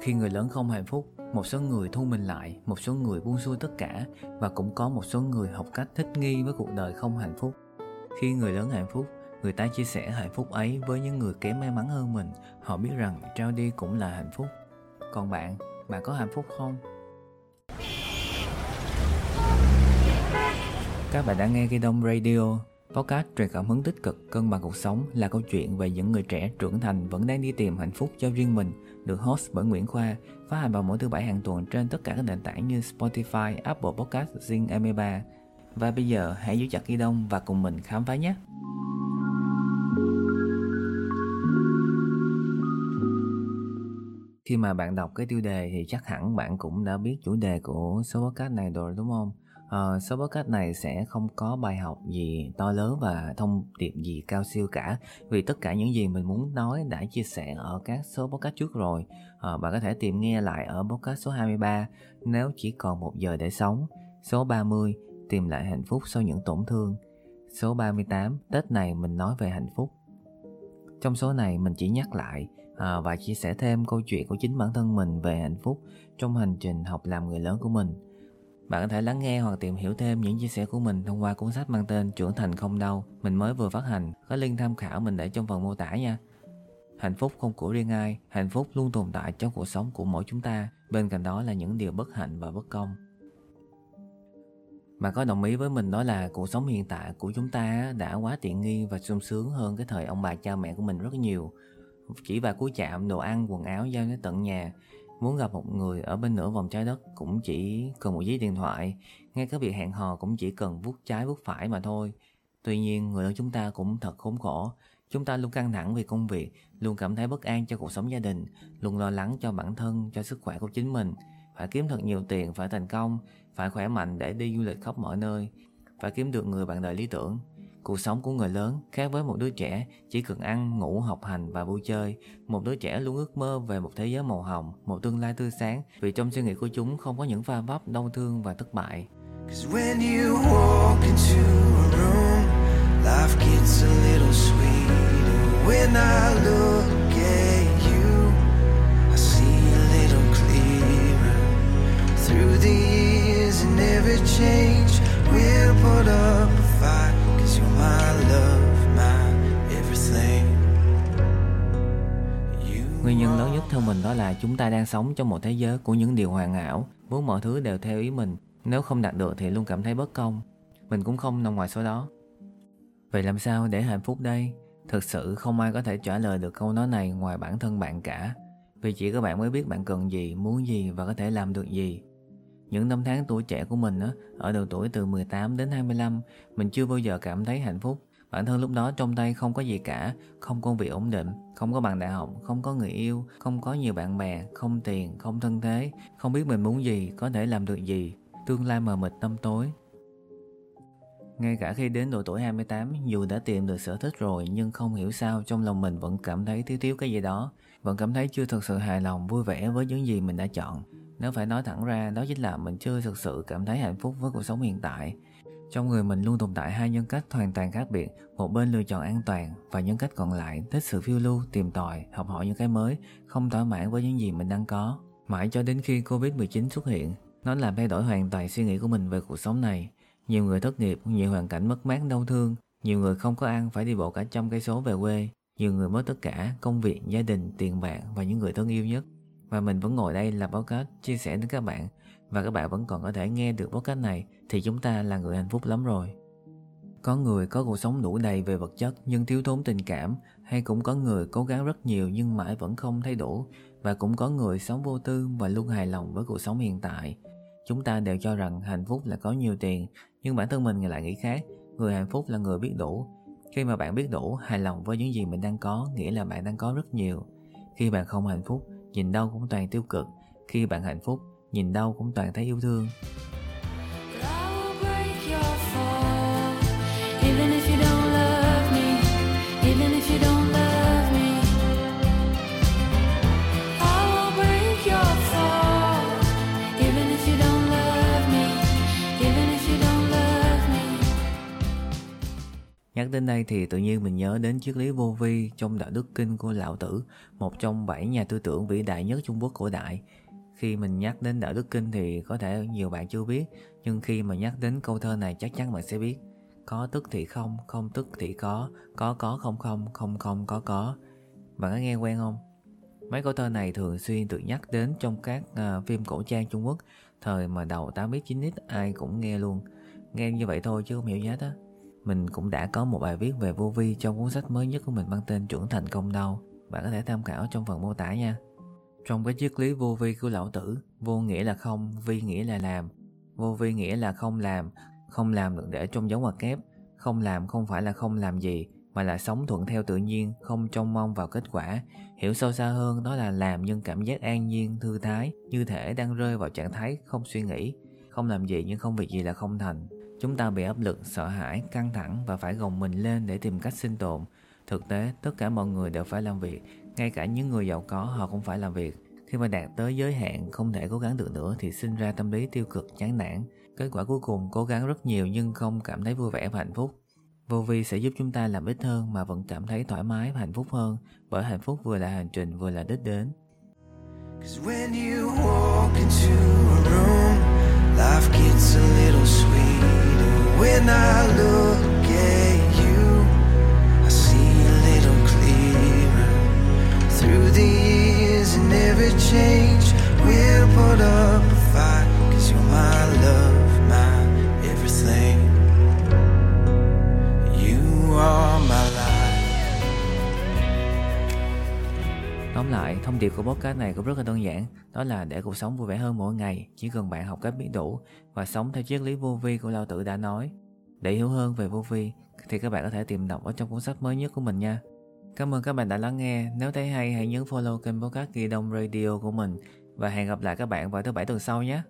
khi người lớn không hạnh phúc, một số người thu mình lại, một số người buông xuôi tất cả, và cũng có một số người học cách thích nghi với cuộc đời không hạnh phúc. Khi người lớn hạnh phúc, người ta chia sẻ hạnh phúc ấy với những người kém may mắn hơn mình. Họ biết rằng trao đi cũng là hạnh phúc. Còn bạn bạn có hạnh phúc không? Các bạn đã nghe cái đông radio podcast truyền cảm hứng tích cực cân bằng cuộc sống là câu chuyện về những người trẻ trưởng thành vẫn đang đi tìm hạnh phúc cho riêng mình được host bởi Nguyễn Khoa phát hành vào mỗi thứ bảy hàng tuần trên tất cả các nền tảng như Spotify, Apple Podcast, Zing, MP3 và bây giờ hãy giữ chặt ghi đông và cùng mình khám phá nhé Khi mà bạn đọc cái tiêu đề thì chắc hẳn bạn cũng đã biết chủ đề của số podcast này rồi đúng không? Uh, số podcast này sẽ không có bài học gì to lớn và thông điệp gì cao siêu cả. Vì tất cả những gì mình muốn nói đã chia sẻ ở các số podcast trước rồi. Uh, bạn có thể tìm nghe lại ở podcast số 23 nếu chỉ còn một giờ để sống. Số 30 tìm lại hạnh phúc sau những tổn thương. Số 38 Tết này mình nói về hạnh phúc. Trong số này mình chỉ nhắc lại à, và chia sẻ thêm câu chuyện của chính bản thân mình về hạnh phúc trong hành trình học làm người lớn của mình. Bạn có thể lắng nghe hoặc tìm hiểu thêm những chia sẻ của mình thông qua cuốn sách mang tên Trưởng thành không đau mình mới vừa phát hành. Có link tham khảo mình để trong phần mô tả nha. Hạnh phúc không của riêng ai, hạnh phúc luôn tồn tại trong cuộc sống của mỗi chúng ta. Bên cạnh đó là những điều bất hạnh và bất công. Bạn có đồng ý với mình đó là cuộc sống hiện tại của chúng ta đã quá tiện nghi và sung sướng hơn cái thời ông bà cha mẹ của mình rất nhiều chỉ vài cú chạm đồ ăn quần áo giao đến tận nhà muốn gặp một người ở bên nửa vòng trái đất cũng chỉ cần một giấy điện thoại. Ngay cả việc hẹn hò cũng chỉ cần vuốt trái vuốt phải mà thôi. Tuy nhiên, người ở chúng ta cũng thật khốn khổ. Chúng ta luôn căng thẳng vì công việc, luôn cảm thấy bất an cho cuộc sống gia đình, luôn lo lắng cho bản thân, cho sức khỏe của chính mình. Phải kiếm thật nhiều tiền, phải thành công, phải khỏe mạnh để đi du lịch khắp mọi nơi, phải kiếm được người bạn đời lý tưởng. Cuộc sống của người lớn khác với một đứa trẻ chỉ cần ăn, ngủ, học hành và vui chơi. Một đứa trẻ luôn ước mơ về một thế giới màu hồng, một tương lai tươi sáng vì trong suy nghĩ của chúng không có những pha vấp, đau thương và thất bại. Through theo mình đó là chúng ta đang sống trong một thế giới của những điều hoàn hảo, muốn mọi thứ đều theo ý mình. Nếu không đạt được thì luôn cảm thấy bất công. Mình cũng không nằm ngoài số đó. Vậy làm sao để hạnh phúc đây? Thực sự không ai có thể trả lời được câu nói này ngoài bản thân bạn cả. Vì chỉ có bạn mới biết bạn cần gì, muốn gì và có thể làm được gì. Những năm tháng tuổi trẻ của mình á, ở độ tuổi từ 18 đến 25, mình chưa bao giờ cảm thấy hạnh phúc. Bản thân lúc đó trong tay không có gì cả, không công việc ổn định, không có bằng đại học, không có người yêu, không có nhiều bạn bè, không tiền, không thân thế, không biết mình muốn gì, có thể làm được gì, tương lai mờ mịt tâm tối. Ngay cả khi đến độ tuổi 28, dù đã tìm được sở thích rồi nhưng không hiểu sao trong lòng mình vẫn cảm thấy thiếu thiếu cái gì đó, vẫn cảm thấy chưa thực sự hài lòng vui vẻ với những gì mình đã chọn. Nếu phải nói thẳng ra, đó chính là mình chưa thực sự cảm thấy hạnh phúc với cuộc sống hiện tại. Trong người mình luôn tồn tại hai nhân cách hoàn toàn khác biệt, một bên lựa chọn an toàn và nhân cách còn lại thích sự phiêu lưu, tìm tòi, học hỏi những cái mới, không thỏa mãn với những gì mình đang có. Mãi cho đến khi Covid-19 xuất hiện, nó làm thay đổi hoàn toàn suy nghĩ của mình về cuộc sống này. Nhiều người thất nghiệp, nhiều hoàn cảnh mất mát đau thương, nhiều người không có ăn phải đi bộ cả trăm cây số về quê, nhiều người mất tất cả, công việc, gia đình, tiền bạc và những người thân yêu nhất. Và mình vẫn ngồi đây làm báo cáo chia sẻ đến các bạn và các bạn vẫn còn có thể nghe được podcast này thì chúng ta là người hạnh phúc lắm rồi. Có người có cuộc sống đủ đầy về vật chất nhưng thiếu thốn tình cảm hay cũng có người cố gắng rất nhiều nhưng mãi vẫn không thấy đủ và cũng có người sống vô tư và luôn hài lòng với cuộc sống hiện tại. Chúng ta đều cho rằng hạnh phúc là có nhiều tiền nhưng bản thân mình lại nghĩ khác. Người hạnh phúc là người biết đủ. Khi mà bạn biết đủ, hài lòng với những gì mình đang có nghĩa là bạn đang có rất nhiều. Khi bạn không hạnh phúc, nhìn đâu cũng toàn tiêu cực. Khi bạn hạnh phúc, nhìn đâu cũng toàn thấy yêu thương. Nhắc đến đây thì tự nhiên mình nhớ đến triết lý vô vi trong đạo đức kinh của Lão Tử, một trong bảy nhà tư tưởng vĩ đại nhất Trung Quốc cổ đại. Khi mình nhắc đến đạo đức kinh thì có thể nhiều bạn chưa biết, nhưng khi mà nhắc đến câu thơ này chắc chắn bạn sẽ biết. Có tức thì không, không tức thì có, có có không không, không không có có. Bạn có nghe quen không? Mấy câu thơ này thường xuyên được nhắc đến trong các uh, phim cổ trang Trung Quốc, thời mà đầu 8x 9x ai cũng nghe luôn. Nghe như vậy thôi chứ không hiểu gì hết á. Mình cũng đã có một bài viết về vô vi trong cuốn sách mới nhất của mình mang tên Chuẩn Thành Công đâu. Bạn có thể tham khảo trong phần mô tả nha. Trong cái triết lý vô vi của lão tử, vô nghĩa là không, vi nghĩa là làm. Vô vi nghĩa là không làm, không làm được để trong dấu ngoặc kép. Không làm không phải là không làm gì, mà là sống thuận theo tự nhiên, không trông mong vào kết quả. Hiểu sâu xa hơn đó là làm nhưng cảm giác an nhiên, thư thái, như thể đang rơi vào trạng thái không suy nghĩ. Không làm gì nhưng không việc gì là không thành. Chúng ta bị áp lực, sợ hãi, căng thẳng và phải gồng mình lên để tìm cách sinh tồn. Thực tế, tất cả mọi người đều phải làm việc, ngay cả những người giàu có họ cũng phải làm việc. Khi mà đạt tới giới hạn không thể cố gắng được nữa thì sinh ra tâm lý tiêu cực chán nản. Kết quả cuối cùng cố gắng rất nhiều nhưng không cảm thấy vui vẻ và hạnh phúc. Vô vi sẽ giúp chúng ta làm ít hơn mà vẫn cảm thấy thoải mái và hạnh phúc hơn bởi hạnh phúc vừa là hành trình vừa là đích đến. Cause when you walk into a room, life gets a little sweeter. When I look put up a fight. Cause you're my love, my everything. You are my life. Tóm lại, thông điệp của podcast này cũng rất là đơn giản, đó là để cuộc sống vui vẻ hơn mỗi ngày, chỉ cần bạn học cách biết đủ và sống theo triết lý vô vi của Lao Tử đã nói. Để hiểu hơn về vô vi thì các bạn có thể tìm đọc ở trong cuốn sách mới nhất của mình nha. Cảm ơn các bạn đã lắng nghe. Nếu thấy hay hãy nhấn follow kênh podcast Ghi Đông Radio của mình và hẹn gặp lại các bạn vào thứ bảy tuần sau nhé.